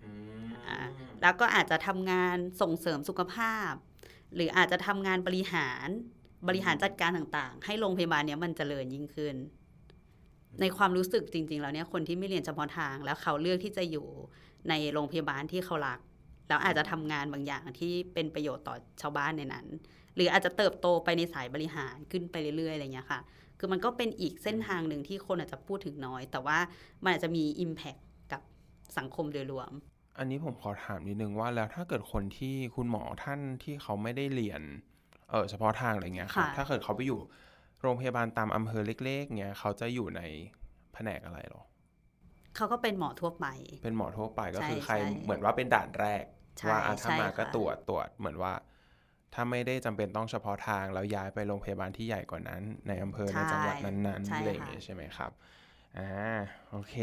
อืมอ่าแล้วก็อาจจะทำงานส่งเสริมสุขภาพ หรืออาจจะทำงานบริหาร บริหารจัดการต่างๆ ให้โรงพยาบาลเนี้ยมันเจริญยิ่งขึ้น ในความรู้สึกจริง ๆ แล้วเนี่ยคนที่ไม่เรียนเฉพาะทาง แล้วเขาเลือกที่จะอยู่ในโรงพยาบาลที่เขารัก แล้วอาจจะทำงานบางอย่างที่เป็นประโยชน์ต่อชาวบ้านในนั้น หรืออาจจะเติบโตไปในสายบริหารขึ้นไปเรื่อยๆอะไรเงี้ยค่ะ คือมันก็เป็นอีกเส้นทางหนึ่งที่คนอาจจะพูดถึงน้อย แต่ว่ามันอาจจะมี Impact กับสังคมโดยรวม อันนี้ผมขอถามนิดนึงว่าแล้วถ้าเกิดคนที่คุณหมอท่านที่เขาไม่ได้เรียน เออเฉพาะทางอะไรเงี้ยครับค่ะถ้าเกิดเขาไปอยู่โรงพยาบาลตามอำเภอเล็กๆเงี้ยเขาจะอยู่ในแผนกอะไรหรอเขาก็เป็นหมอทั่วไป เป็นหมอทั่วไปก็ใช่คือใครใช่เหมือนว่าเป็นด่านแรกใช่ว่าอะถ้าใช่มาก็ค่ะตรวจตรวจเหมือนว่า ถ้าไม่ได้จำเป็นต้องเฉพาะทางแล้วย้ายไปโรงพยาบาลที่ใหญ่กว่านั้น ในอำเภอในจังหวัดนั้นๆใช่อะไรอย่างเงี้ค่ะยใช่ไหมครับอ่าโอเค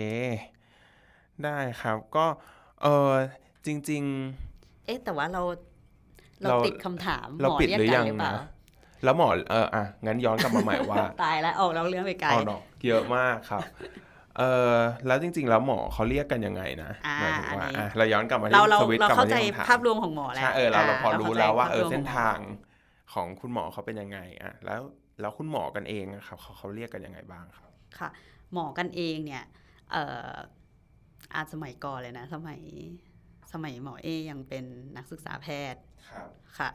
ได้ครับก็เออจริงเอ๊ะแต่ว่าเรา เราเราติดคำถามหเรามอปิดเรียกหรือกัยันงหรือเปล่านะๆแล้วหมอเอออะงั้นย้อนกลับมาใหม่ว่า ตายแล้วออกเราเรื่องไปไกลอ๋อเนาะเยอะมากครับเออแล้วจริง ๆ แล้วหมอเขาเรียกกันยังไงนะอ่าหมายถึงว่าอันนี้อะเราย้อนกลับมาที่เราเราสวิตช์เรากลับเข้ามาใจที่คำถามภาพรวมของหมอแล้วใช่เออเราเราพอเข้รู้ใจแล้วว่าภพเออมเส้นขหมอทางของคุณหมอเขาเป็นยังไงอะแล้วแล้วคุณหมอกันเองอะครับเขาเขาเรียกกันยังไงบ้างครับ ค่ะ หมอกันเองเนี่ยเอ่ออาจสมัยก่อนเลยนะ สมัยสมัยหมอเอยังเป็นนักศึกษาแพทย์ ครับค่ะ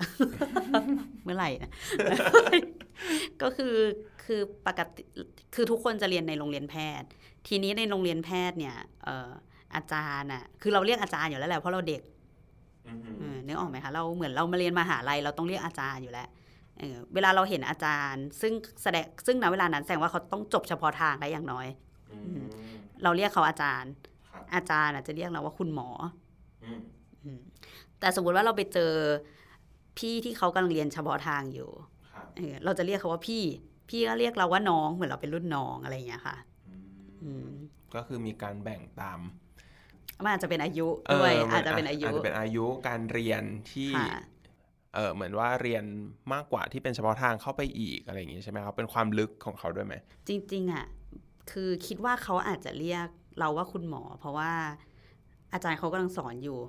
เมื่อไหร่นะก็คือคือปกติคือทุกคนจะเรียนในโรงเรียนแพทย์ ทีนี้ในโรงเรียนแพทย์เนี่ยเอ่ออาจารย์อะคือเราเรียกอาจารย์อยู่แล้วแหละเพราะเราเด็กเออนึกออกไหมคะเราเหมือนเรามาเรียนมหาลัยเราต้องเรียกอาจารย์อยู่แล้วเออเวลาเราเห็นอาจารย์ ซึ่งแสดงซึ่งณเวลานั้นแสดงว่าเขาต้องจบเฉพาะทางได้อย่างน้อย เราเรียกเขาอาจารย์ครับอาจารย์อาจจะเรียกเราว่าคุณหมออืมอืม แต่สมมติว่าเราไปเจอพี่ที่เขากำลังเรียนเฉพาะทางอยู่ครับเออเราจะเรียกเขาว่าพี่ พี่ก็เรียกเราว่าน้องเหมือนเราเป็นรุ่นน้องอะไรอย่างเงี้ยค่ะอืมก็คือมีการแบ่งตามมันอาจจะเป็นอายุด้วยเมันอาจจะเป็นอายุอาจจะเป็นอายุการเรียนที่ค่ะเออเหมือนว่าเรียนมากกว่าที่เป็นเฉพาะทางเข้าไปอีกอะไรอย่างงี้ใช่ไหมครับเป็นความลึกของเขาด้วยไหมจริงๆอะคือคิดว่าเขาอาจจะเรียกเราว่าคุณหมอ เพราะว่าอาจารย์เขากำลังสอนอยู่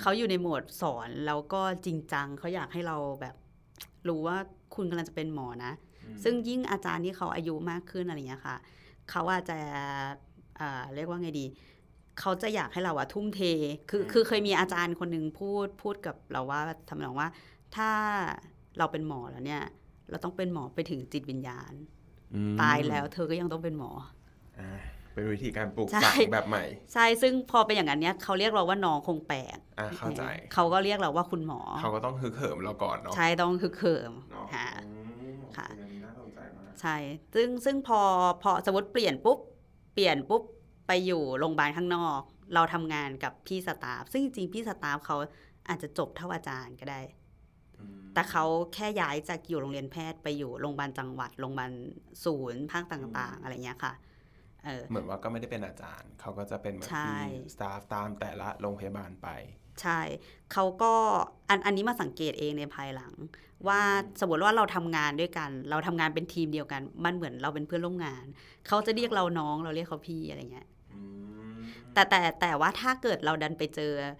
เขาอยู่ในโหมดสอนแล้วก็จริงจังเขาอยากให้เราแบบรู้ว่าคุณกำลังจะเป็นหมอนะ ซึ่งยิ่งอาจารย์ที่เขาอายุมากขึ้นอะไรอย่างเงี้ยค่ะ เขาอาจจะอ่าเรียกว่าไงดี เขาจะอยากให้เราอะทุ่มเท คืออืมคือเคยมีอาจารย์คนหนึ่งพูดพูดกับเราว่าทำนองว่า ถ้าเราเป็นหมอแล้วเนี่ย เราต้องเป็นหมอไปถึงจิตวิญญาณอืมตายแล้วเธอก็ยังต้องเป็นหมออ่า เป็นวิธีการปลูกใช่ฝังแบบใหม่ ใช่ซึ่งพอเป็นอย่างนั้นเนี่ยเขาเรียกเราว่าน้องคงแปลกอ่าเข้าใจเขาก็เรียกเราว่าคุณหมอ เขาก็ต้องฮึกเหิมเราก่อนเนาะใช่ต้องคือเขิมเนาะค่ะอืมค่ะอันนี้น่าสนใจมากใช่ซึ่งซึ่งพอพอสมมติเปลี่ยนปุ๊บเปลี่ยนปุ๊บไปอยู่โรงพยาบาลข้างนอก เราทำงานกับพี่สตาฟซึ่งจริงๆพี่สตาฟเขาอาจจะจบเท่าอาจารย์ก็ได้อืมแต่เขาแค่ย้ายจากอยู่โรงเรียนแพทย์ไปอยู่โรงพยาบาลจังหวัดโรงพยาบาลศูนย์ภาคต่าง ๆ อะไรเงี้ยค่ะ เออเหมือนว่าก็ไม่ได้เป็นอาจารย์ เขาก็จะเป็นเหมือนใช่ที่สตาฟตามแต่ละโรงพยาบาลไป ใช่ เขาก็อันอันนี้มาสังเกตเองในภายหลัง ว่าสมมติว่าเราทำงานด้วยกัน เราทำงานเป็นทีมเดียวกัน มันเหมือนเราเป็นเพื่อนร่วมงาน เขาจะเรียกเราน้องเราเรียกเขาพี่อะไรเงี้ยอืมแต่แต่แต่ว่าถ้าเกิดเราดันไปเจอเออ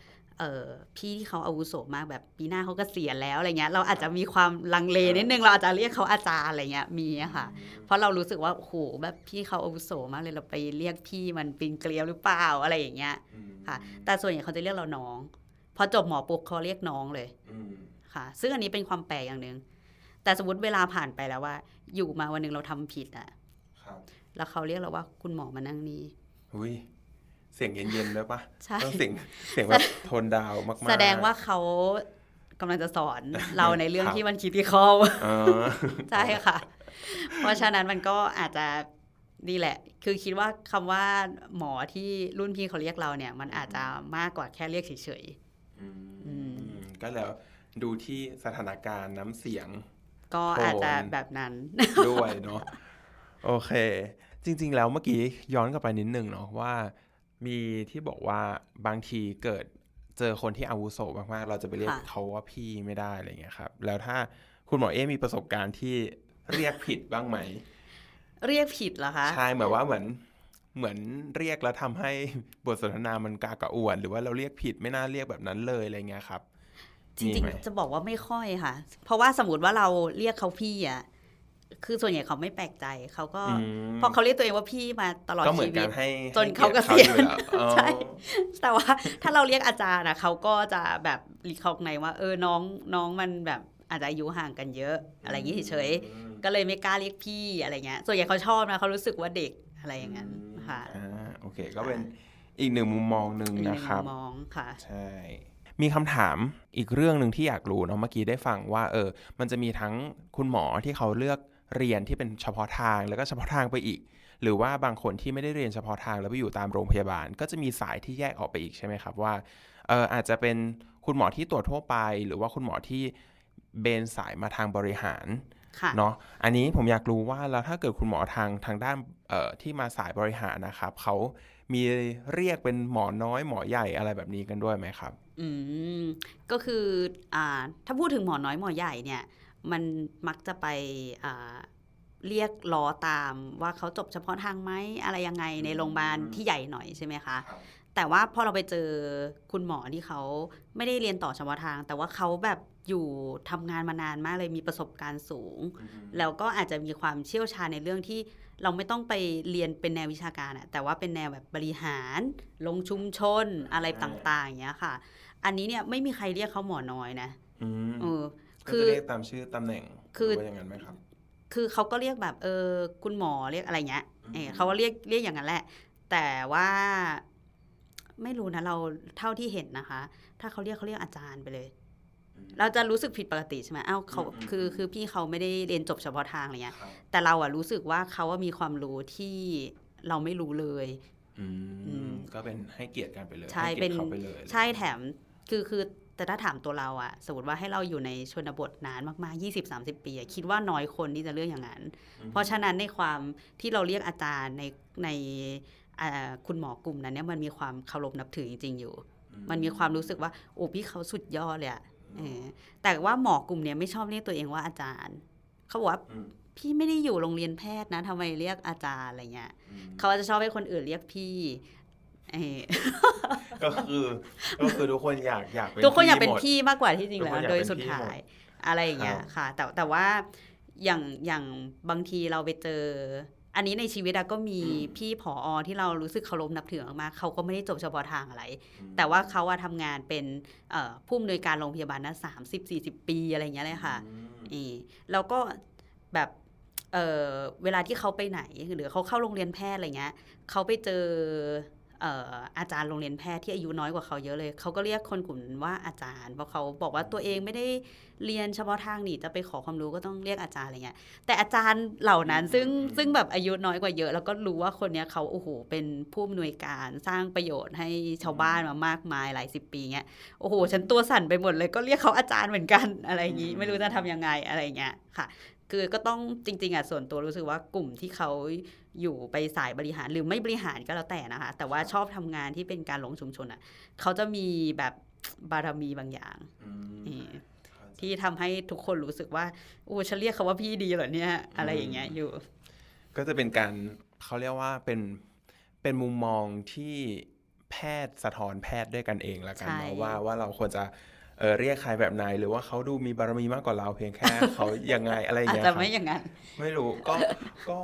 พี่ที่เขาอาวุโสมากแบบปีหน้าเขาก็เสียณแล้วอะไรเงี้ยเราอาจจะมีความลังเลนิดนึงเราอาจจะเรียกเขาอาจารย์อะไรเงี้ยมีอะค่ะ เพราะเรารู้สึกว่าโอ้โหแบบพี่เขาอาวุโสมากเลยเราไปเรียกพี่มันปีนเกลียวหรือเปล่าอะไรอย่างเงี้ยอืมค่ะ แต่ส่วนใหญ่เขาจะเรียกเราน้องพอจบหมอปุ๊บเขาเรียกน้องเลยอืมค่ะ ซึ่งอันนี้เป็นความแปลกอย่างหนึ่งแต่สมมติเวลาผ่านไปแล้วว่า อยู่มาวันหนึ่งเราทำผิดอะครับแล้วเขาเรียกเราว่าคุณหมอมานั่งนี่อุ้ย เสียงเย็นๆด้วยปะใช่ต้องเสียงเสียงแบบโทนดาวมากๆ แสดงว่าเขากำลังจะสอนเราในเรื่องครับที่มันคิดที่เขาเออใช่ค่ะ เพราะฉะนั้นมันก็อาจจะนี่แหละ คือคิดว่าคำว่าหมอที่รุ่นพี่เขาเรียกเราเนี่ย มันอาจจะมากกว่าแค่เรียกเฉยอืมอืมก็แล้วดูที่สถานการณ์น้ำเสียงๆก็อาจจะแบบนั้นด้วยเนาะโอเค จริง ๆ แล้วเมื่อกี้ย้อนกลับไปนิดนึงเนาะว่า มีที่บอกว่าบางทีเกิดเจอคนที่อาวุโสมากๆ เราจะไปเรียกค่ะเขาว่าพี่ไม่ได้อะไรเงี้ยครับ แล้วถ้าคุณหมอเอมีประสบการณ์ที่เรียกผิดบ้างไหม เรียกผิดเหรอคะใช่เหมือนว่าเหมือนเหมือนเรียกแล้วทำให้บทสนทนามันกากระอ่วน หรือว่าเราเรียกผิดไม่น่าเรียกแบบนั้นเลยอะไรเงี้ยครับ จริงมีไหมๆจะบอกว่าไม่ค่อยค่ะ เพราะว่าสมมติว่าเราเรียกเขาพี่อะ คือส่วนใหญ่เขาไม่แปลกใจเขาก็อืมเพราะเขาเรียกตัวเองว่าพี่มาตลอดก็เหมือชีนวิกัตนให้จนให้เขาเกกีษียยรณติอยู่แล้วอ๋อใช่แต่ว่าถ้าเราเรียกอาจารย์อะเขาก็จะแบบรีคอกในว่า เออน้องน้องมันแบบอาจจะอายุห่างกันเยอะ อะไรอย่างนี้เฉยๆก็เลยไม่กล้าเรียกพี่อะไรเงี้ยส่วนใหญ่เขาชอบนะเขารู้สึกว่าเด็กอะไรอย่างนั้นค่ะอ่าโอเค ก็เป็นอีกหนึ่งมุมมองหนึ่งอีกหนึ่นะงครับมุมมองค่ะใช่มีคำถามอีกเรื่องหนึ่งที่อยากรู้เนาะเมื่อกี้ได้ฟังว่าเออ มันจะมีทั้งคุณหมอที่เขาเลือก เรียนที่เป็นเฉพาะทางแล้วก็เฉพาะทางไปอีก หรือว่าบางคนที่ไม่ได้เรียนเฉพาะทางแล้วไปอยู่ตามโรงพยาบาล ก็จะมีสายที่แยกออกไปอีกใช่ไหมครับว่าเอออาจจะเป็นคุณหมอที่ตรวจทั่วไป หรือว่าคุณหมอที่เบนสายมาทางบริหารค่ะเนาะอันนี้ผมอยากรู้ว่าแล้วถ้าเกิดคุณหมอทางทางด้านเอ่อที่มาสายบริหารนะครับเขามีเรียกเป็นหมอน้อยหมอใหญ่อะไรแบบนี้กันด้วยไหมครับ อืมก็คืออ่าถ้าพูดถึงหมอน้อยหมอใหญ่เนี่ย มันมักจะไปอ่าเรียกล้อตามว่าเขาจบเฉพาะทางไหมอะไรยังไงในโรงพยาบาลที่ใหญ่หน่อยใช่ไหมคะ แต่ว่าพอเราไปเจอคุณหมอที่เขาไม่ได้เรียนต่อเฉพาะทาง แต่ว่าเขาแบบอยู่ทำงานมานานมากเลยมีประสบการณ์สูง แล้วก็อาจจะมีความเชี่ยวชาญในเรื่องที่เราไม่ต้องไปเรียนเป็นแนววิชาการอะแต่ว่าเป็นแนวแบบบริหาร ลงชุมชนอะไรต่างๆอย่างเงี้ยค่ะ อันนี้เนี่ยไม่มีใครเรียกเขาหมอน้อยนะอืมเออก็ คือจะเรียกตามชื่อตำแหน่งคือหรืว่าอย่างนั้นไหมครับ คือเขาก็เรียกแบบเออคุณหมอเรียกอะไรเงี้ยอืมเออเขาก็เรียกเรียกอย่างนั้นแหละ แต่ว่าไม่รู้นะเราเท่าที่เห็นนะคะ ถ้าเขาเรียกเขาเรียกอาจารย์ไปเลย เราจะรู้สึกผิดปกติใช่ไหมอ้าวเขาอืมอืมคือคือพี่เขาไม่ได้เรียนจบเฉพาะทางอะไรเงี้ยครับแต่เราอะรู้สึกว่าเขาว่ามีความรู้ที่เราไม่รู้เลยอือืมมก็เป็นให้เกียรติกันไปเลย ใช่ให้กียรติเป็นเขาไปเลย ใช่แถมคือคือ แต่ถ้าถามตัวเราอะสมมติว่าให้เราอยู่ในชนบทนานมากๆ 20 30 ปีอะคิดว่าน้อยคนที่จะเลือกอย่างนั้นอืมเพราะฉะนั้นในความที่เราเรียกอาจารย์ในในอ่าคุณหมอกลุ่มนั้นเนี่ยมันมีความเคารพนับถือจริง ๆ อยู่ มันมีความรู้สึกว่าโอ้พี่เขาสุดยอดเลยอะเออแต่ว่าหมอกลุ่มเนี้ยไม่ชอบเรียกตัวเองว่าอาจารย์ เขาบอกว่าอืมพี่ไม่ได้อยู่โรงเรียนแพทย์นะทำไมเรียกอาจารย์อะไรเงี้ยเขาจะชอบให้คนอื่นเรียกพี่เออ ก็คือก็คือทุกคนอยากอยากเป็นทุกคนอยากเป็นหมดพี่มากกว่าที่จริงแล้ทุกคนอยากวโดยเป็นสุดพี่ท้าหมดยอะไรอย่างเงี้ยครับค่ะ แต่แต่ว่าอย่างอย่างบางทีเราไปเจอ อันนี้ในชีวิตอะก็มีพี่ผออที่เรารู้สึกเคารพนับถือมากๆเขาก็ไม่ได้จบเฉพาะทางอะไร แต่ว่าเขาอะทำงานเป็นเอ่อผู้อำนวยการโรงพยาบาลนะสามสิบสี่สิบปีอะไรอย่างเงี้ยเลยค่ะอีแล้วก็แบบเออเวลาที่เขาไปไหนหรือเขาเข้าโรงเรียนแพทย์อะไรเงี้ยเขาไปเจอเอ่ออาจารย์โรงเรียนแพทย์ที่อายุน้อยกว่าเขาเยอะเลย เขาก็เรียกคนกลุ่มนั้นว่าอาจารย์ เพราะเขาบอกว่าตัวเองไม่ได้เรียนเฉพาะทางนี่จะไปขอความรู้ก็ต้องเรียกอาจารย์อะไรเงี้ย แต่อาจารย์เหล่านั้นซึ่งซึ่งแบบอายุน้อยกว่าเยอะ แล้วก็รู้ว่าคนเนี้ยเขาโอ้โหเป็นผู้อำนวยการสร้างประโยชน์ให้ชาวบ้านมามากมายหลายสิบปีเงี้ย โอ้โหฉันตัวสั่นไปหมดเลยก็เรียกเขาอาจารย์เหมือนกันอะไรอย่างนี้ ไม่รู้จะทำยังไงอะไรอย่างเงี้ยค่ะ คือก็ต้องจริง ๆอะส่วนตัวรู้สึกว่ากลุ่มที่เขาอยู่ไปสายบริหารหรือไม่บริหารก็แล้วแต่นะคะ แต่ว่าชอบทำงานที่เป็นการลงชุมชนอะเขาจะมีแบบบารมีบางอย่างอืมเออที่ทำให้ทุกคนรู้สึกว่าโอ้ฉันเรียกเขาว่าพี่ดีเหรอเนี่ย อะไรอย่างเงี้ยอยู่ ก็จะเป็นการเขาเรียกว่าเป็นเป็นมุมมองที่แพทย์สะท้อนแพทย์ด้วยกันเองละกันใช่เนาะว่าว่าเราควรจะ เออเรียกใครแบบไหนหรือว่าเขาดูมีบารมีมากกว่าเราเพียงแค่เขายังไงอะไรอย่างอาจเงี้ยจะครับไม่อย่างนั้น ไม่รู้ก็ก็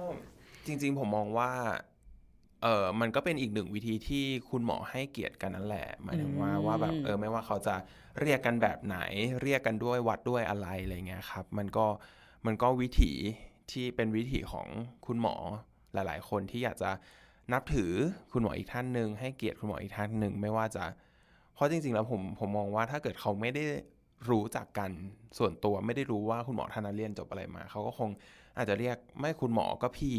จริง ๆ ผมมองว่าเออมันก็เป็นอีกหนึ่งวิธีที่คุณหมอให้เกียรติกันนั่นแหละหมายถึงว่าอืมว่าแบบเออไม่ว่าเขาจะเรียกกันแบบไหน เรียกกันด้วยวัดด้วยอะไรอะไรเงี้ยครับ มันก็มันก็วิถีที่เป็นวิถีของคุณหมอหลาย ๆ คนที่อยากจะนับถือคุณหมออีกท่านหนึ่งให้เกียรติคุณหมออีกท่านหนึ่งไม่ว่าจะ เพราะจริงๆ แล้วผมผมมองว่าถ้าเกิดเขาไม่ได้รู้จักกันส่วนตัวไม่ได้รู้ว่าคุณหมอท่านนั้นเรียนจบอะไรมา เขาก็คงอาจจะเรียกไม่คุณหมอก็พี่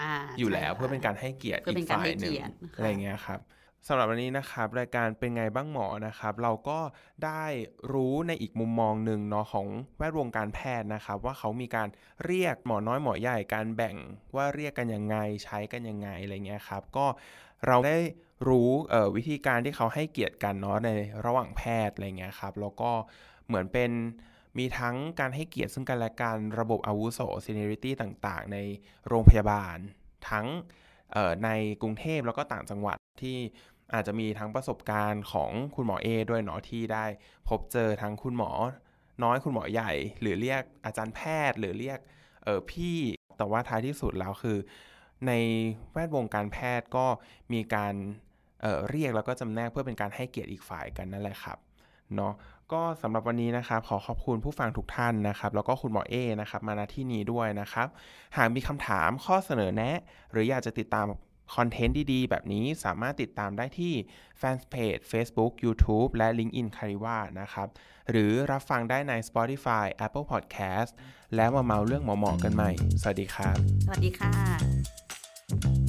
อ่าอยู่แล้วใช่เพื่อเป็นค่ะการให้เกียรติเพื่ออีเป็กนการฝ่ายให้หนึ่งเกียรติค่ะอะไรเงี้ยครับสำหรับวันนี้นะครับรายการเป็นไงบ้างหมอนะครับ เราก็ได้รู้ในอีกมุมมองหนึ่งเนาะของแวดวงการแพทย์นะครับ ว่าเขามีการเรียกหมอน้อยหมอใหญ่การแบ่งว่าเรียกกันยังไงใช้กันยังไงอะไรเงี้ยครับ ก็เราได้ รู้วิธีการที่เขาให้เกียรติกันเนาะในระหว่างแพทย์อะไรเงี้ยครับ แล้วก็เหมือนเป็นมีทั้งการให้เกียรติซึ่งกันและกันระบบอาวุโส seniority ต่างๆ ในโรงพยาบาล ทั้งในกรุงเทพแล้วก็ต่างจังหวัดที่อาจจะมีทั้งประสบการณ์ของคุณหมอเอด้วยเนาะที่ได้ พบเจอทั้งคุณหมอน้อยคุณหมอใหญ่ หรือเรียกอาจารย์แพทย์ หรือเรียกเออพี่แต่ว่าท้ายที่สุดแล้วคือ ในแวดวงการแพทย์ก็มีการ เเรียกแล้วก็จำแนกเพื่อเป็นการให้เกียรติอีกฝ่ายกันนั่นแหละครับเนาะก็สำหรับวันนี้นะครับขอขอบคุณผู้ฟังทุกท่านนะครับ แล้วก็คุณหมอเอนะครับมาณที่นี้ด้วยนะครับ หากมีคำถามข้อเสนอแนะ หรืออยากจะติดตามคอนเทนต์ดีๆ แบบนี้สามารถติดตามได้ที่แฟนเพจ Facebook YouTube และ LinkedIn c a r i w a นะครับ หรือรับฟังได้ใน Spotify Apple Podcast แล้วมาเมาเรื่องหมอๆกันใหม่ สวัสดีครับ สวัสดีค่ะ